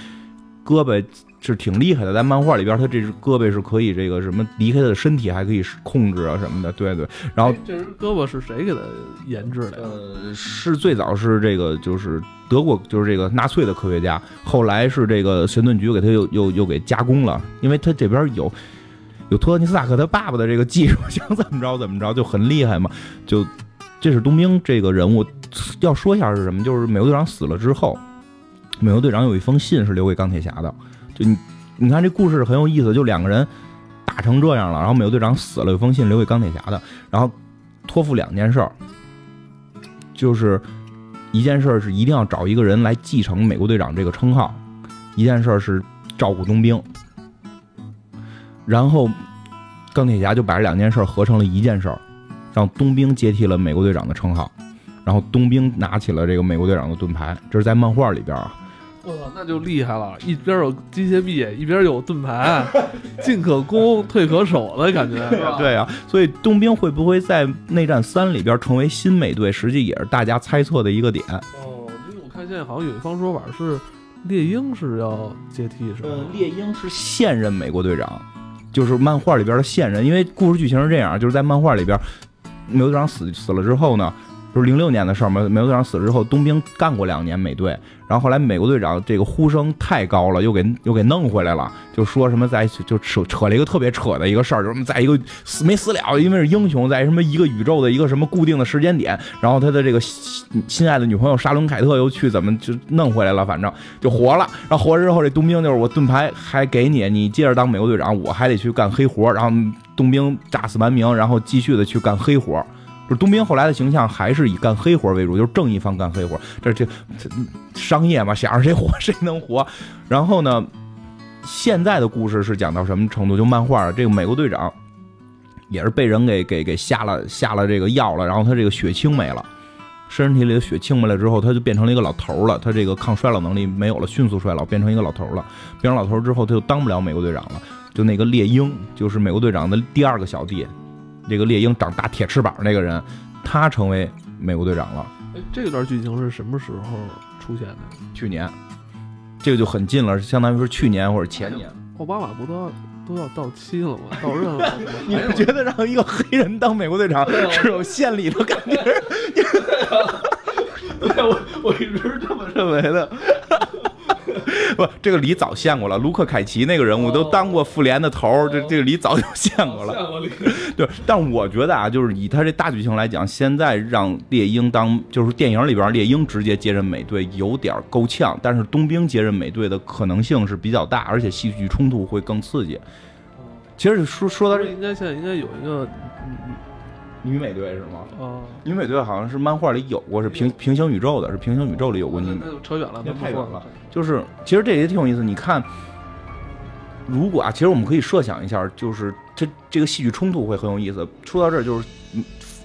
胳膊。是挺厉害的，在漫画里边，他这只胳膊是可以这个什么离开他的身体，还可以控制啊什么的。对对，然后这只胳膊是谁给他研制的？呃，是最早是这个就是德国，就是这个纳粹的科学家，后来是这个神盾局给他又又又给加工了，因为他这边有有托尼斯塔克他爸爸的这个技术，想怎么着怎么着就很厉害嘛。就这是冬兵这个人物，要说一下是什么？就是美国队长死了之后，美国队长有一封信是留给钢铁侠的。你，你看这故事很有意思，就两个人打成这样了，然后美国队长死了，有封信留给钢铁侠的，然后托付两件事儿，就是一件事是一定要找一个人来继承美国队长这个称号，一件事儿是照顾冬兵，然后钢铁侠就把这两件事合成了一件事，让冬兵接替了美国队长的称号，然后冬兵拿起了这个美国队长的盾牌，这是在漫画里边啊。我操，那就厉害了！一边有机械臂，一边有盾牌，进可攻，退可守的感觉。对啊，所以冬兵会不会在内战三里边成为新美队，实际也是大家猜测的一个点。哦，因为我看现在好像有一方说法是猎鹰是要接替，是吧？猎鹰是现任美国队长，就是漫画里边的现任。因为故事剧情是这样，就是在漫画里边，美国队长死死了之后呢。就是零六年的事儿嘛，美国队长死了之后，冬兵干过两年美队，然后后来美国队长这个呼声太高了，又给又给弄回来了，就说什么在就扯扯了一个特别扯的一个事儿，就是在一个死没死了，因为是英雄，在什么一个宇宙的一个什么固定的时间点，然后他的这个心爱的女朋友沙伦凯特又去怎么就弄回来了，反正就活了，然后活着之后，这冬兵就是我盾牌还给你，你接着当美国队长，我还得去干黑活，然后冬兵炸死完名，然后继续的去干黑活。就是冬兵后来的形象还是以干黑活为主，就是正义方干黑活。这这商业嘛，想让谁活 谁能活。然后呢，现在的故事是讲到什么程度？就漫画，这个美国队长也是被人给给给下了下了这个药了，然后他这个血清没了，身体里的血清没了之后，他就变成了一个老头了。他这个抗衰老能力没有了，迅速衰老，变成一个老头了。变成老头之后，他就当不了美国队长了。就那个猎鹰，就是美国队长的第二个小弟。这个猎鹰长大铁翅膀那个人，他成为美国队长了。哎，这段剧情是什么时候出现的？去年，这个就很近了，相当于是去年或者前年。奥巴马不都要都要到期了吗？到任了。你是觉得让一个黑人当美国队长 是有献礼的感觉？对，我我一直是这么认为的。不，这个李早献过了。卢克·凯奇那个人物都当过复联的头儿，这这个李早就献过了。对，但我觉得啊，就是以他这大剧情来讲，现在让猎鹰当就是电影里边猎鹰直接接任美队有点够呛，但是冬兵接任美队的可能性是比较大，而且戏剧冲突会更刺激。其实说说到这，应该现在应该有一个女美队是吗？哦，女美队好像是漫画里有过，是平平行宇宙的，是平行宇宙里有过女美。那扯远了，那太远了。就是其实这也挺有意思，你看。如果啊，其实我们可以设想一下，就是这这个戏剧冲突会很有意思。说到这儿，就是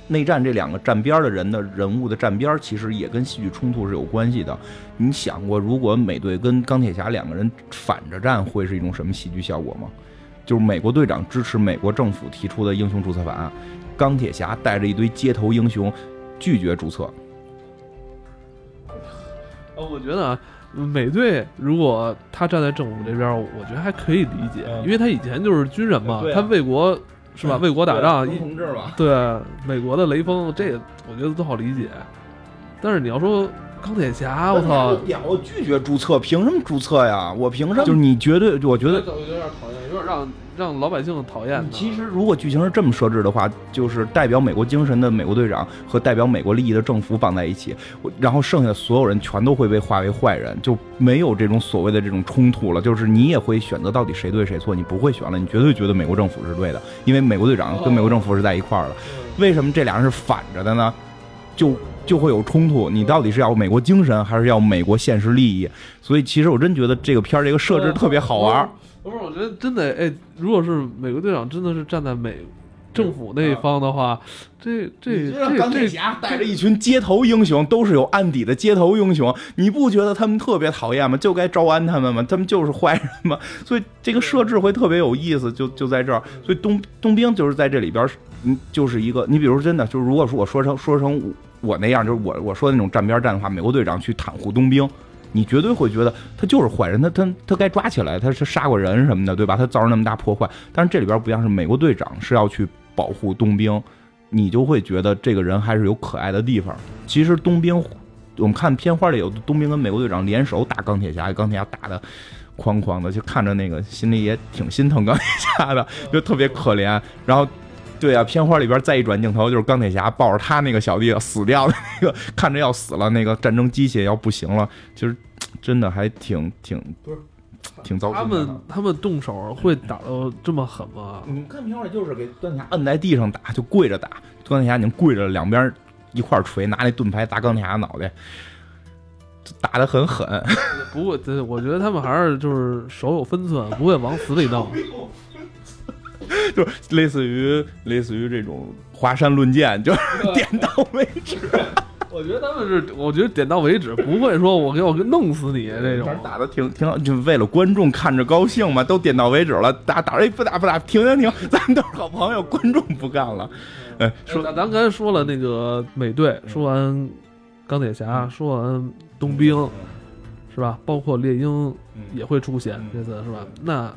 内战这两个站边的人的人物的站边，其实也跟戏剧冲突是有关系的。你想过，如果美队跟钢铁侠两个人反着站，会是一种什么戏剧效果吗？就是美国队长支持美国政府提出的英雄注册法案，钢铁侠带着一堆街头英雄拒绝注册。呃，我觉得啊。美队如果他站在政府这边，我觉得还可以理解，因为他以前就是军人嘛，他为国是吧？为国打仗，同志嘛。对，美国的雷锋，这个我觉得都好理解。但是你要说钢铁侠，我操，我拒绝注册，凭什么注册呀？我凭什么？就是你绝对，我觉得有点讨厌，有点让。让老百姓讨厌。其实，如果剧情是这么设置的话，就是代表美国精神的美国队长和代表美国利益的政府绑在一起，然后剩下的所有人全都会被划为坏人，就没有这种所谓的这种冲突了。就是你也会选择到底谁对谁错，你不会选了，你绝对觉得美国政府是对的，因为美国队长跟美国政府是在一块儿的。为什么这俩人是反着的呢？就就会有冲突。你到底是要美国精神，还是要美国现实利益？所以，其实我真觉得这个片儿这个设置特别好玩。不是，我觉得真的，哎，如果是美国队长真的是站在美政府那一方的话，这这这钢铁侠带着一群街头英雄，都是有案底的街头英雄，你不觉得他们特别讨厌吗？就该招安他们吗？他们就是坏人吗？所以这个设置会特别有意思，就就在这儿。所以冬冬兵就是在这里边，嗯，就是一个，你比如真的，就是如果说我说成说成我那样，就是我我说的那种站边站的话，美国队长去袒护冬兵。你绝对会觉得他就是坏人，他他他该抓起来，他是杀过人什么的，对吧？他造成那么大破坏。但是这里边不像是美国队长是要去保护冬兵，你就会觉得这个人还是有可爱的地方。其实冬兵，我们看片花里有冬兵跟美国队长联手打钢铁侠，钢铁侠打的哐哐的，就看着那个心里也挺心疼钢铁侠的，就特别可怜。然后。对啊，片花里边再一转镜头，就是钢铁侠抱着他那个小弟死掉的那个，看着要死了，那个战争机器要不行了，其实真的还挺挺不是挺糟心。他们他们动手会打到这么狠吗？你看片花里就是给钢铁侠摁在地上打，就跪着打，钢铁侠已经跪着，两边一块锤，拿那盾牌砸钢铁侠脑袋，打的很狠。不过，我觉得他们还是就是手有分寸，不会往死里弄。就类似于类似于这种华山论剑，就是点到为止。我觉得他们是，我觉得点到为止，不会说我给我弄死你这种。打的挺挺好，就为了观众看着高兴嘛，都点到为止了。打打哎不打不打，停停停，咱们都是好朋友，观众不干了。哎，说咱刚才说了那个美队，说完钢铁侠，说完冬兵，是吧？包括猎鹰也会出现这次，是吧？那。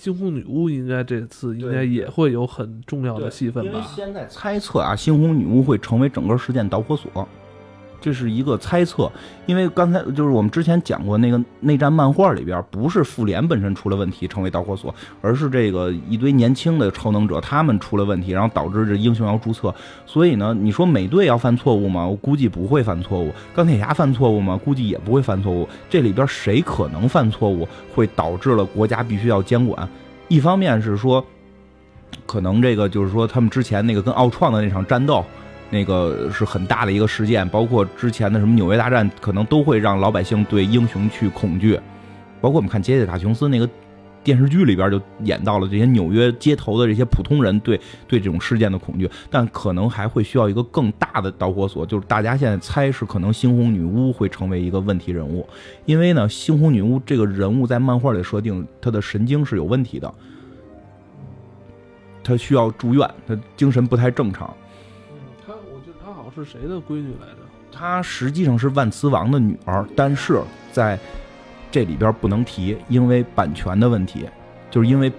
猩红女巫应该这次应该也会有很重要的戏份吧？现在猜测啊，猩红女巫会成为整个事件导火索。这是一个猜测，因为刚才就是我们之前讲过那个内战漫画里边，不是复联本身出了问题成为导火索，而是这个一堆年轻的超能者他们出了问题，然后导致这英雄要注册。所以呢，你说美队要犯错误吗？我估计不会犯错误。钢铁侠犯错误吗？估计也不会犯错误。这里边谁可能犯错误，会导致了国家必须要监管？一方面是说，可能这个就是说他们之前那个跟奥创的那场战斗。那个是很大的一个事件，包括之前的什么纽约大战，可能都会让老百姓对英雄去恐惧。包括我们看杰西卡琼斯那个电视剧里边就演到了这些纽约街头的这些普通人对 对这种事件的恐惧，但可能还会需要一个更大的导火索，就是大家现在猜是可能猩红女巫会成为一个问题人物，因为呢，猩红女巫这个人物在漫画里设定，她的神经是有问题的，她需要住院，她精神不太正常。是谁的闺女来着？她实际上是万磁王的女儿，但是在这里边不能提，因为版权的问题，就是因为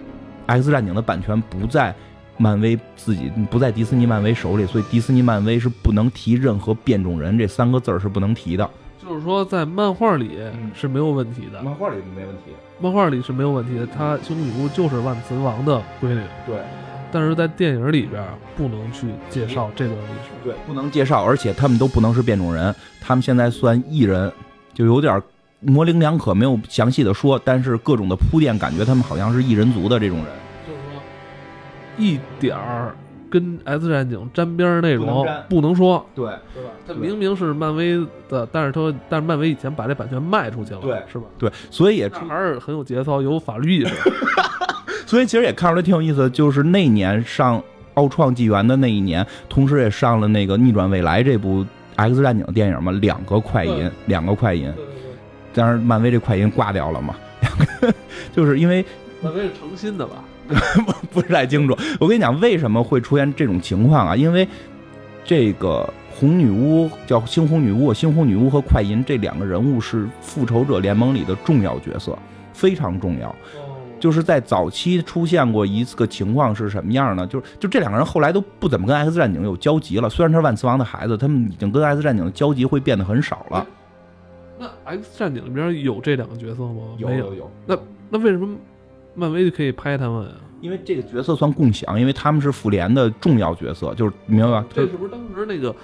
X 战警的版权不在漫威自己，不在迪士尼漫威手里，所以迪士尼漫威是不能提任何变种人这三个字儿是不能提的。就是说，在漫画里是没有问题的，漫画里没问题，漫画里是没有问题的。她猩红女巫就是万磁王的闺女，对。但是在电影里边不能去介绍这段历史。对，不能介绍，而且他们都不能是变种人，他们现在算异人，就有点模棱两可，没有详细的说，但是各种的铺垫，感觉他们好像是异人族的这种人。就是说，一点儿跟 S 战警沾边儿内容不能沾不能说，对，对吧？他明明是漫威的，但是他但是漫威以前把这版权卖出去了，对是吧？对，所以也还是很有节操，有法律意识。所以其实也看出来挺有意思的，就是那年上《奥创纪元》的那一年，同时也上了那个《逆转未来》这部 X 战警的电影嘛，两个快银对，两个快银，对对对，但是漫威这快银挂掉了嘛，两 个就是因为漫威是诚心的吧？不是太清楚。我跟你讲，为什么会出现这种情况啊？因为这个红女巫叫猩红女巫，猩红女巫和快银这两个人物是复仇者联盟里的重要角色，非常重要。哦，就是在早期出现过一次个情况是什么样呢？就是就这两个人后来都不怎么跟 X 战警有交集了。虽然他是万磁王的孩子，他们已经跟 X 战警的交集会变得很少了。那 X 战警里边有这两个角色吗？有有有，那那为什么漫威就可以拍他们呀？因为这个角色算共享，因为他们是复联的重要角色，就是明白吧？这是不是当时那个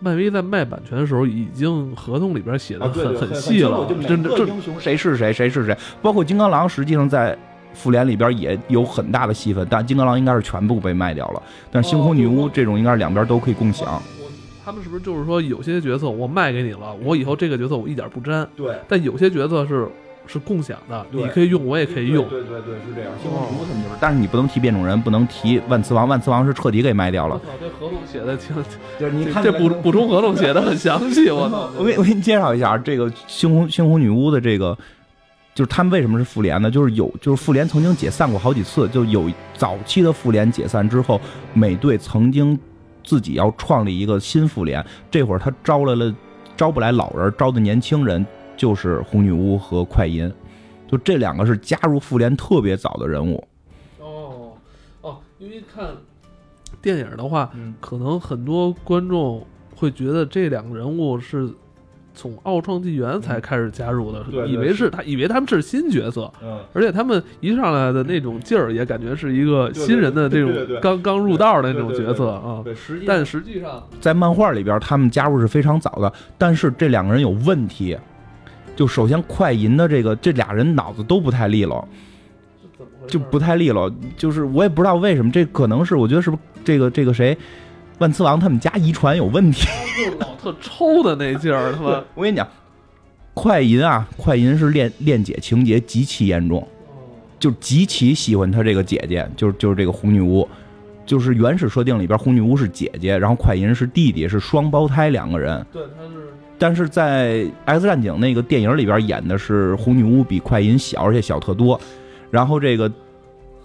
漫威在卖版权的时候，已经合同里边写的很对，很细了？就每真的这个英雄谁是谁，谁是谁，包括金刚狼，实际上在复联里边也有很大的戏份，但金刚狼应该是全部被卖掉了。但是猩红女巫哦这种应该是两边都可以共享。我他们是不是就是说有些角色我卖给你了，我以后这个角色我一点不沾，对，但有些角色是是共享的，你可以用，我也可以用。对对对，是这样。猩红女巫他们就是，但是你不能提变种人，不能提万磁王，万磁王是彻底给卖掉了。这合同写的挺，就是你看这补补充合同写的很详细，我操！我给我给你介绍一下这个猩红猩红女巫的这个，就是他们为什么是复联呢？就是有就是复联曾经解散过好几次，就有早期的复联解散之后，美队曾经自己要创立一个新复联，这会儿他招来了招不来老人，招的年轻人就是红女巫和快银，就这两个是加入复联特别早的人物。哦哦，因为看电影的话，嗯，可能很多观众会觉得这两个人物是从奥创纪元才开始加入的，对对以为是他，以为他们是新角色，嗯，而且他们一上来的那种劲儿，也感觉是一个新人的这种刚刚入道的那种角色啊。对，实际但实际上，在漫画里边，他们加入是非常早的，但是这两个人有问题。就首先快银的这个这俩人脑子都不太利落？就不太利落。就是我也不知道为什么，这可能是我觉得是不是这个这个谁，万磁王他们家遗传有问题。就老特抽的那劲儿，他妈。我跟你讲，快银啊，快银是恋恋姐情节极其严重，就极其喜欢她这个姐姐，就是就是这个红女巫。就是原始设定里边，红女巫是姐姐，然后快银是弟弟，是双胞胎两个人。对，他是但是在《X 战警》那个电影里边演的是红女巫比快银小，而且小特多。然后这个《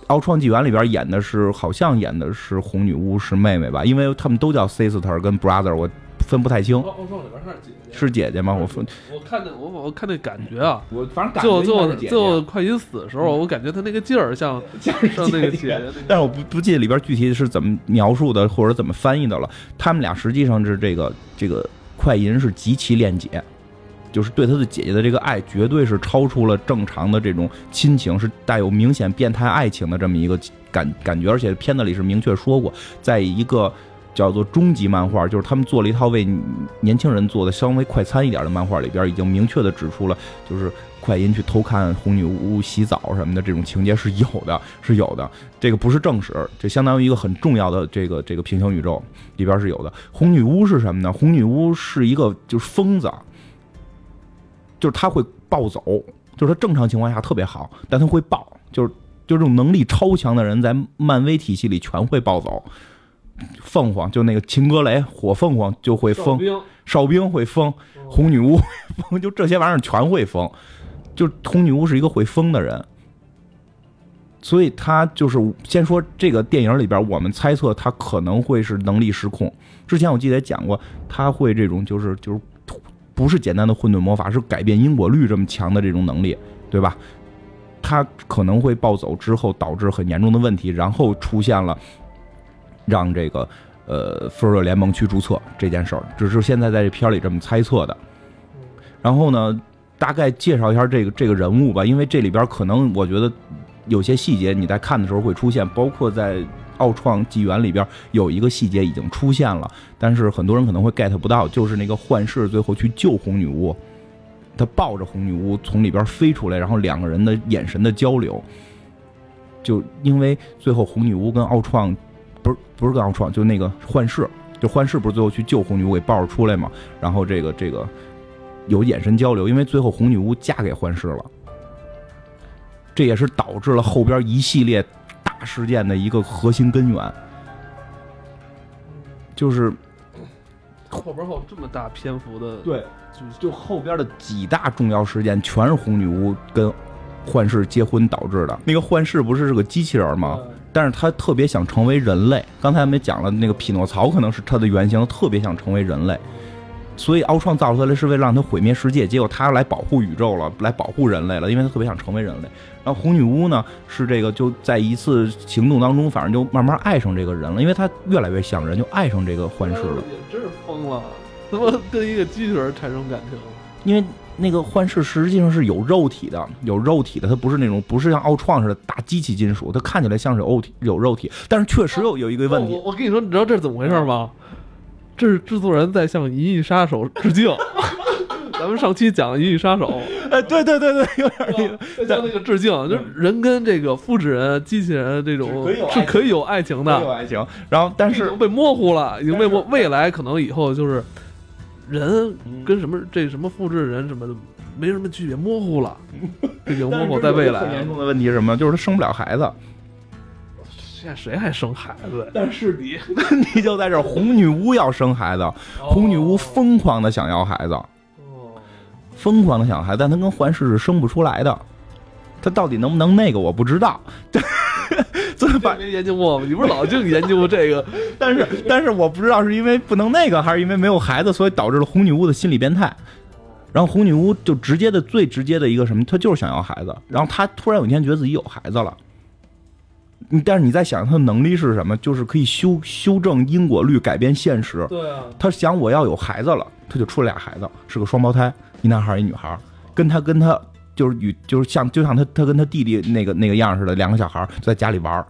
奥创纪元》里边演的是，好像演的是红女巫是妹妹吧？因为他们都叫 sister 跟 brother，我分不太清奥。奥创里边他是姐姐，是姐姐吗？我分我看那我我看那感觉啊，我反正感最后最后最后快银死的时候，我感觉他那个劲儿像 像那个姐姐。但是我不不记得里边具体是怎么描述的，或者怎么翻译的了。他们俩实际上是这个这个快银是极其恋姐，就是对他的姐姐的这个爱，绝对是超出了正常的这种亲情，是带有明显变态爱情的这么一个感感觉。而且片子里是明确说过，在一个叫做终极漫画，就是他们做了一套为年轻人做的稍微快餐一点的漫画里边，已经明确的指出了，就是快银去偷看红女巫洗澡什么的这种情节是有的，是有的。这个不是正史，这相当于一个很重要的这个这个平行宇宙里边是有的。红女巫是什么呢？红女巫是一个就是疯子，就是他会暴走，就是他正常情况下特别好，但他会暴，就是就这种能力超强的人，在漫威体系里全会暴走。凤凰就那个秦格雷，火凤凰就会疯，哨兵会疯，红女巫会疯，就这些玩意儿全会疯。就红女巫是一个会疯的人，所以他就是先说这个电影里边，我们猜测他可能会是能力失控。之前我记得也讲过，他会这种就是就是不是简单的混沌魔法，是改变因果律这么强的这种能力，对吧？他可能会暴走之后导致很严重的问题，然后出现了让这个呃复仇者联盟去注册这件事儿，只是现在在这片儿里这么猜测的。然后呢，大概介绍一下这个这个人物吧，因为这里边可能我觉得有些细节你在看的时候会出现，包括在奥创纪元里边有一个细节已经出现了，但是很多人可能会 get 不到，就是那个幻视最后去救红女巫，他抱着红女巫从里边飞出来，然后两个人的眼神的交流，就因为最后红女巫跟奥创不是不是跟奥创，就那个幻视，就幻视不是最后去救红女巫给抱着出来嘛，然后这个这个有眼神交流，因为最后红女巫嫁给幻视了。这也是导致了后边一系列大事件的一个核心根源，就是后边还有这么大篇幅的，对，就就后边的几大重要事件全是红女巫跟幻视结婚导致的。那个幻视不是是个机器人吗？但是他特别想成为人类。刚才我们讲了，那个匹诺曹可能是他的原型，特别想成为人类。所以奥创造出来是为了让他毁灭世界，结果他来保护宇宙了，来保护人类了，因为他特别想成为人类。然后红女巫呢，是这个就在一次行动当中，反正就慢慢爱上这个人了，因为他越来越像人，就爱上这个幻视了。也真是疯了，怎么跟一个机器人产生感情？因为那个幻视实际上是有肉体的，有肉体的，它不是那种不是像奥创似的大机器金属，它看起来像是有肉体有肉体，但是确实有有一个问题。我跟你说，你知道这是怎么回事吗？这是制作人在向《银翼杀手》致敬。咱们上期讲《银翼杀手》，哎，对对对对，有点那个，像那个致敬，就是人跟这个复制人、机器人这种是可以有爱情的，有爱情。然后，但是被模糊了，已经被模，未来可能以后就是人跟什么这什么复制人什么的没什么区别，模糊了，这个模糊在未来。很严重的问题是什么？就是他生不了孩子。现在谁还生孩子？但是你 你就在这儿，红女巫要生孩子，红女巫疯狂的想要孩子，疯狂的想要孩子，但她跟幻视是生不出来的。她到底能不能那个，我不知道。所以把研究过吗，你不是老净研究这个？但是但是我不知道是因为不能那个，还是因为没有孩子，所以导致了红女巫的心理变态。然后红女巫就直接的最直接的一个什么，她就是想要孩子。然后她突然有一天觉得自己有孩子了。你但是你在想他的能力是什么？就是可以修修正因果律，改变现实。对啊。他想我要有孩子了，他就出了俩孩子，是个双胞胎，一男孩一女孩。跟他跟他就是与就是像就像他他跟他弟弟那个那个样似的，两个小孩在家里玩。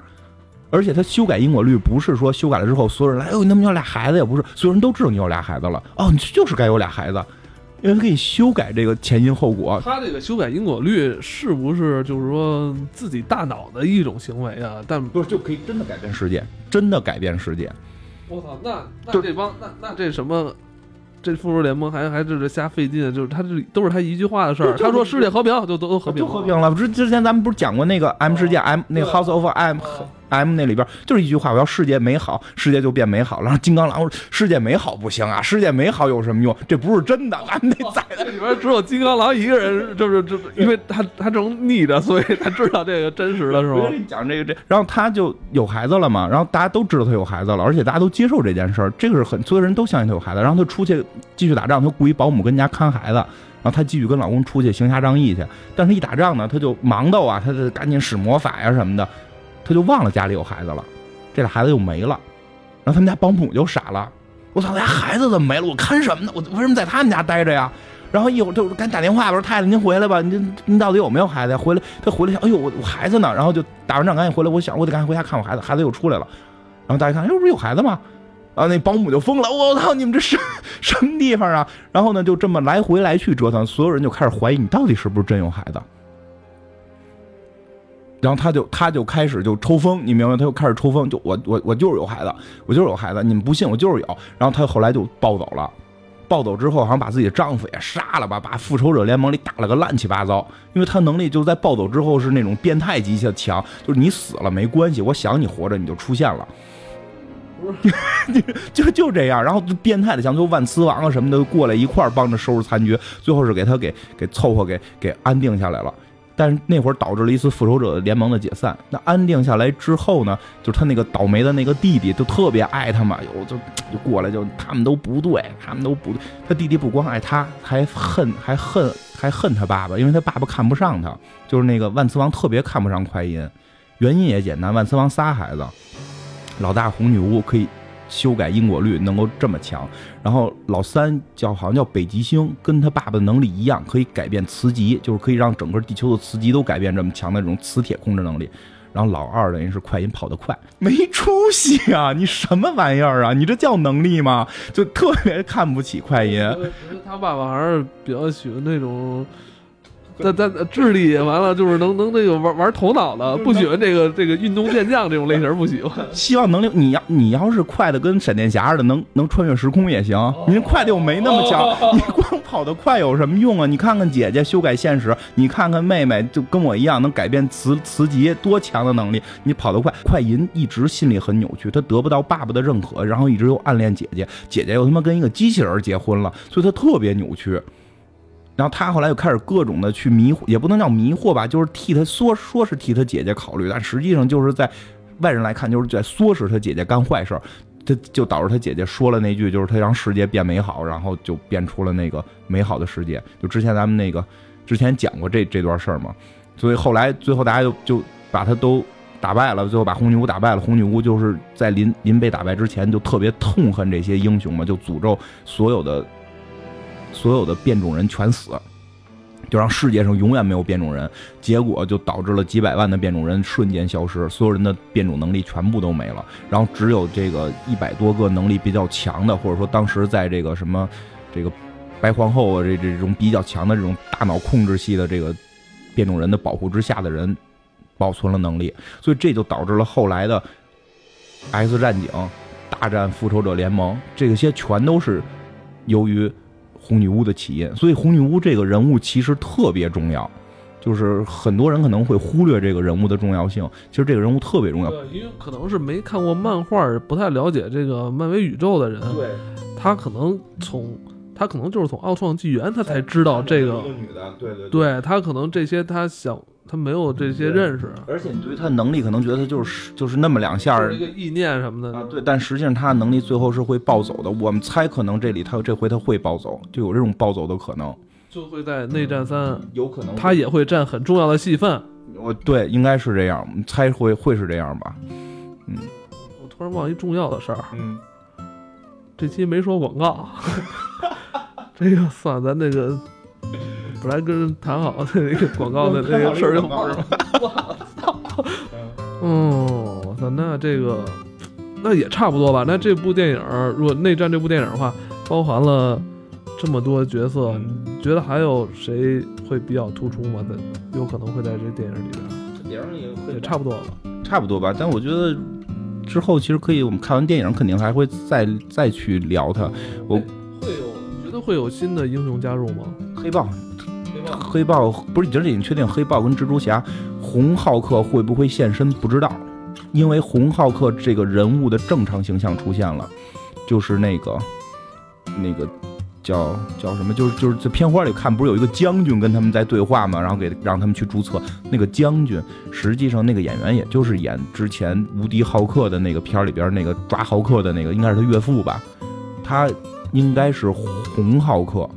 而且他修改因果律不是说修改了之后所有人来，哎呦，你怎么有俩孩子？也不是，所有人都知道你有俩孩子了。哦，你就是该有俩孩子。因为可以修改这个前因后果，他这个修改因果律是不是就是说自己大脑的一种行为啊？但不是就可以真的改变世界，真的改变世界。我操，那那这帮那那这什么？这复仇联盟还还就是瞎费劲，就是他这都是他一句话的事儿。他说世界和平就都和平，就和平了。之之前咱们不是讲过那个 M 世界 M 那个 House of M M 那里边就是一句话，我要世界美好，世界就变美好了。然后金刚狼说世界美好不行啊，世界美好有什么用？这不是真的，咱们得在那里边只有金刚狼一个人，就是就因为他他这种逆着，所以他知道这个真实的是吧？讲这个这，然后他就有孩子了嘛，然后大家都知道他有孩子了，而且大家都接受这件事儿，这个是很所有人都相信他有孩子，然后他出去。继续打仗，他雇一保姆跟家看孩子，然后他继续跟老公出去行侠仗义去。但是，一打仗呢，他就忙到啊，他就赶紧使魔法呀什么的，他就忘了家里有孩子了，这俩孩子又没了。然后他们家保姆就傻了，我操，我家孩子怎么没了？我看什么呢？我为什么在他们家待着呀？然后一会儿就赶紧打电话，我说太太您回来吧，您您到底有没有孩子？回来，他回来想，哎呦，我我孩子呢？然后就打完仗赶紧回来，我想我得赶紧回家看我孩子，孩子又出来了。然后大家看，哎呦，不是有孩子吗？啊，那保姆就疯了！我操，你们这是 什么地方啊？然后呢，就这么来回来去折腾，所有人就开始怀疑你到底是不是真有孩子。然后他就他就开始就抽风，你明白？他就开始抽风，就我我我就是有孩子，我就是有孩子，你们不信我就是有。然后他后来就暴走了，暴走之后好像把自己的丈夫也杀了吧，把复仇者联盟里打了个乱七八糟。因为他能力就在暴走之后是那种变态级的强，就是你死了没关系，我想你活着你就出现了。就就这样，然后变态的，像最后万磁王啊什么的过来一块儿帮着收拾残局，最后是给他给给凑合给给安定下来了。但是那会儿导致了一次复仇者联盟的解散。那安定下来之后呢，就是他那个倒霉的那个弟弟就特别爱他嘛，有就就过来就他们都不对，他们都不对。他弟弟不光爱他，还恨 还恨还恨他爸爸，因为他爸爸看不上他。就是那个万磁王特别看不上快银，原因也简单，万磁王仨孩子。老大红女巫可以修改因果律，能够这么强。然后老三叫好像叫北极星，跟他爸爸的能力一样，可以改变磁极，就是可以让整个地球的磁极都改变这么强的这种磁铁控制能力。然后老二等于是快银跑得快，没出息啊！你什么玩意儿啊？你这叫能力吗？就特别看不起快银。他爸爸还是比较喜欢那种。但但智力完了就是能能那个玩玩头脑的，不喜欢这个这个运动健将这种类型不喜欢。希望能力，你要你要是快的跟闪电侠似的，能能穿越时空也行。您快的又没那么强，你光跑得快有什么用啊？你看看姐姐修改现实，你看看妹妹就跟我一样能改变磁磁极，多强的能力！你跑得快，快银一直心里很扭曲，他得不到爸爸的认可，然后一直又暗恋姐姐，姐姐又他妈跟一个机器人结婚了，所以他特别扭曲。然后他后来又开始各种的去迷惑，也不能叫迷惑吧，就是替他说说是替他姐姐考虑，但实际上就是在外人来看就是在唆使他姐姐干坏事，他就导致他姐姐说了那句，就是他让世界变美好，然后就变出了那个美好的世界。就之前咱们那个之前讲过这这段事儿嘛，所以后来最后大家就就把他都打败了，最后把红女巫打败了。红女巫就是在临临被打败之前就特别痛恨这些英雄嘛，就诅咒所有的。所有的变种人全死，就让世界上永远没有变种人，结果就导致了几百万的变种人瞬间消失，所有人的变种能力全部都没了，然后只有这个一百多个能力比较强的，或者说当时在这个什么这个白皇后啊这这种比较强的这种大脑控制系的这个变种人的保护之下的人保存了能力，所以这就导致了后来的 X 战警大战复仇者联盟，这些全都是由于。红女巫的起因，所以红女巫这个人物其实特别重要，就是很多人可能会忽略这个人物的重要性。其实这个人物特别重要，对，因为可能是没看过漫画，不太了解这个漫威宇宙的人，对，他可能从他可能就是从奥创纪元他才知道这个女的，对对，对他可能这些他想。他没有这些认识，而且你对于他能力可能觉得他就是就是那么两下一个意念什么的啊，对，但实际上他的能力最后是会暴走的。我们猜可能这里他这回他会暴走，就有这种暴走的可能，就会在内战三有可能他也会占很重要的戏份。我对，应该是这样，猜会会是这样吧？嗯，我突然忘一重要的事儿，嗯，这期没说广告，这个算咱那个。本来跟人谈好的那个广告的那个 事儿又不是吗？我操！嗯，我操，那这个那也差不多吧。那这部电影，如果内战这部电影的话，包含了这么多角色，你觉得还有谁会比较突出吗？在有可能会在这电影里边？电影也会也差不多了，差不多吧。但我觉得之后其实可以，我们看完电影肯定还会再再去聊它。我会有，你觉得会有新的英雄加入吗？黑豹。黑豹不是，就是已经确定黑豹跟蜘蛛侠、红浩克会不会现身？不知道，因为红浩克这个人物的正常形象出现了，就是那个那个叫叫什么？就是就是在片花里看，不是有一个将军跟他们在对话吗？然后给让他们去注册那个将军，实际上那个演员也就是演之前无敌浩克的那个片里边那个抓浩克的那个，应该是他岳父吧？他应该是红浩克。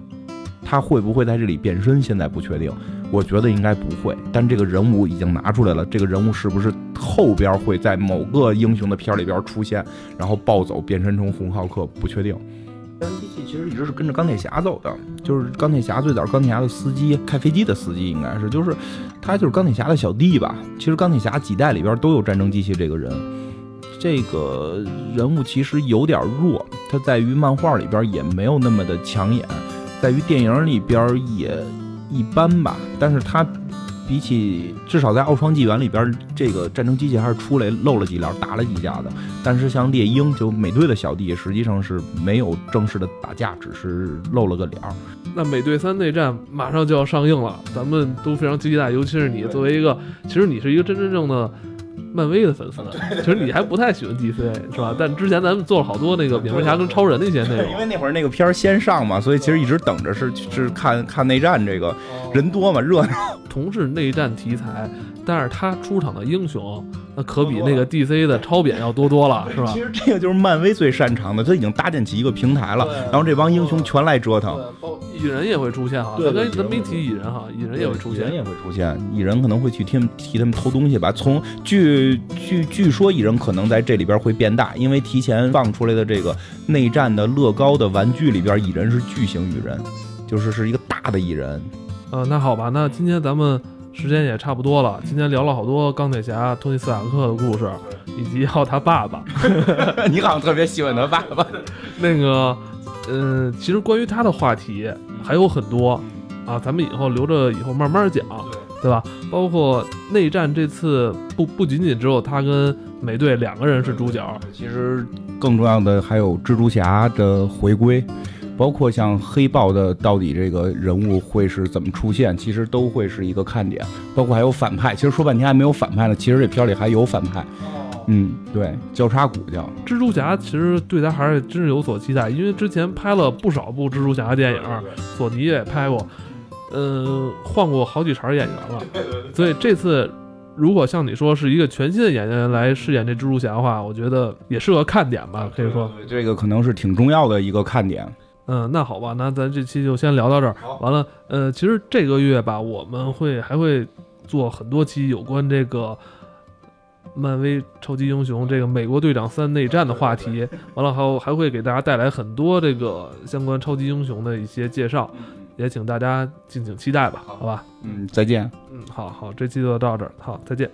他会不会在这里变身？现在不确定，我觉得应该不会。但这个人物已经拿出来了，这个人物是不是后边会在某个英雄的片里边出现，然后暴走变身成红浩克？不确定。战争机器其实一直是跟着钢铁侠走的，就是钢铁侠最早钢铁侠的司机，开飞机的司机应该是，就是他就是钢铁侠的小弟吧。其实钢铁侠几代里边都有战争机器这个人，这个人物其实有点弱，他在于漫画里边也没有那么的抢眼。在于电影里边也一般吧，但是他比起至少在奥创纪元里边，这个战争机器还是出来露了几脸，打了几架的。但是像猎鹰就美队的小弟，实际上是没有正式的打架，只是露了个脸。那美队三内战马上就要上映了，咱们都非常期待，尤其是你作为一个，其实你是一个真真正的。漫威的粉丝，其实你还不太喜欢 DC 是吧？但之前咱们做了好多那个蝙蝠侠跟超人那些内容，因为那会儿那个片儿先上嘛，所以其实一直等着是是看看内战这个人多嘛热闹。同是内战题材，但是他出场的英雄那可比那个 DC 的超扁要多多了，是吧？其实这个就是漫威最擅长的，他已经搭建起一个平台了，然后这帮英雄全来折腾。蚁人也会出现哈，对，咱没提蚁人哈，蚁人也会出现，蚁人也会出现，蚁人可能会去替替他们偷东西吧。从据据据说，蚁人可能在这里边会变大，因为提前放出来的这个内战的乐高的玩具里边，蚁人是巨型蚁人，就是是一个大的蚁人。呃，那好吧，那今天咱们时间也差不多了。今天聊了好多钢铁侠托尼斯塔克的故事，以及还有他爸爸。你好像特别喜欢他爸爸。那个，嗯，其实关于他的话题还有很多啊，咱们以后留着以后慢慢讲，对吧？包括内战这次不不仅仅只有他跟美队两个人是主角，其实更重要的还有蜘蛛侠的回归。包括像黑豹的到底这个人物会是怎么出现，其实都会是一个看点。包括还有反派，其实说半天还没有反派呢。其实这片里还有反派。嗯，对，交叉骨叫蜘蛛侠，其实对他还是真是有所期待，因为之前拍了不少部蜘蛛侠的电影，索尼也拍过，呃，换过好几茬演员了。所以这次如果像你说是一个全新的演员来饰演这蜘蛛侠的话，我觉得也是个看点吧，可以说这个可能是挺重要的一个看点。嗯，那好吧，那咱这期就先聊到这儿。完了，呃，其实这个月吧，我们会还会做很多期有关这个漫威超级英雄这个美国队长三内战的话题。完了，还有还会给大家带来很多这个相关超级英雄的一些介绍，也请大家敬请期待吧，好吧？嗯，再见。嗯，好好，这期就到这儿，好，再见。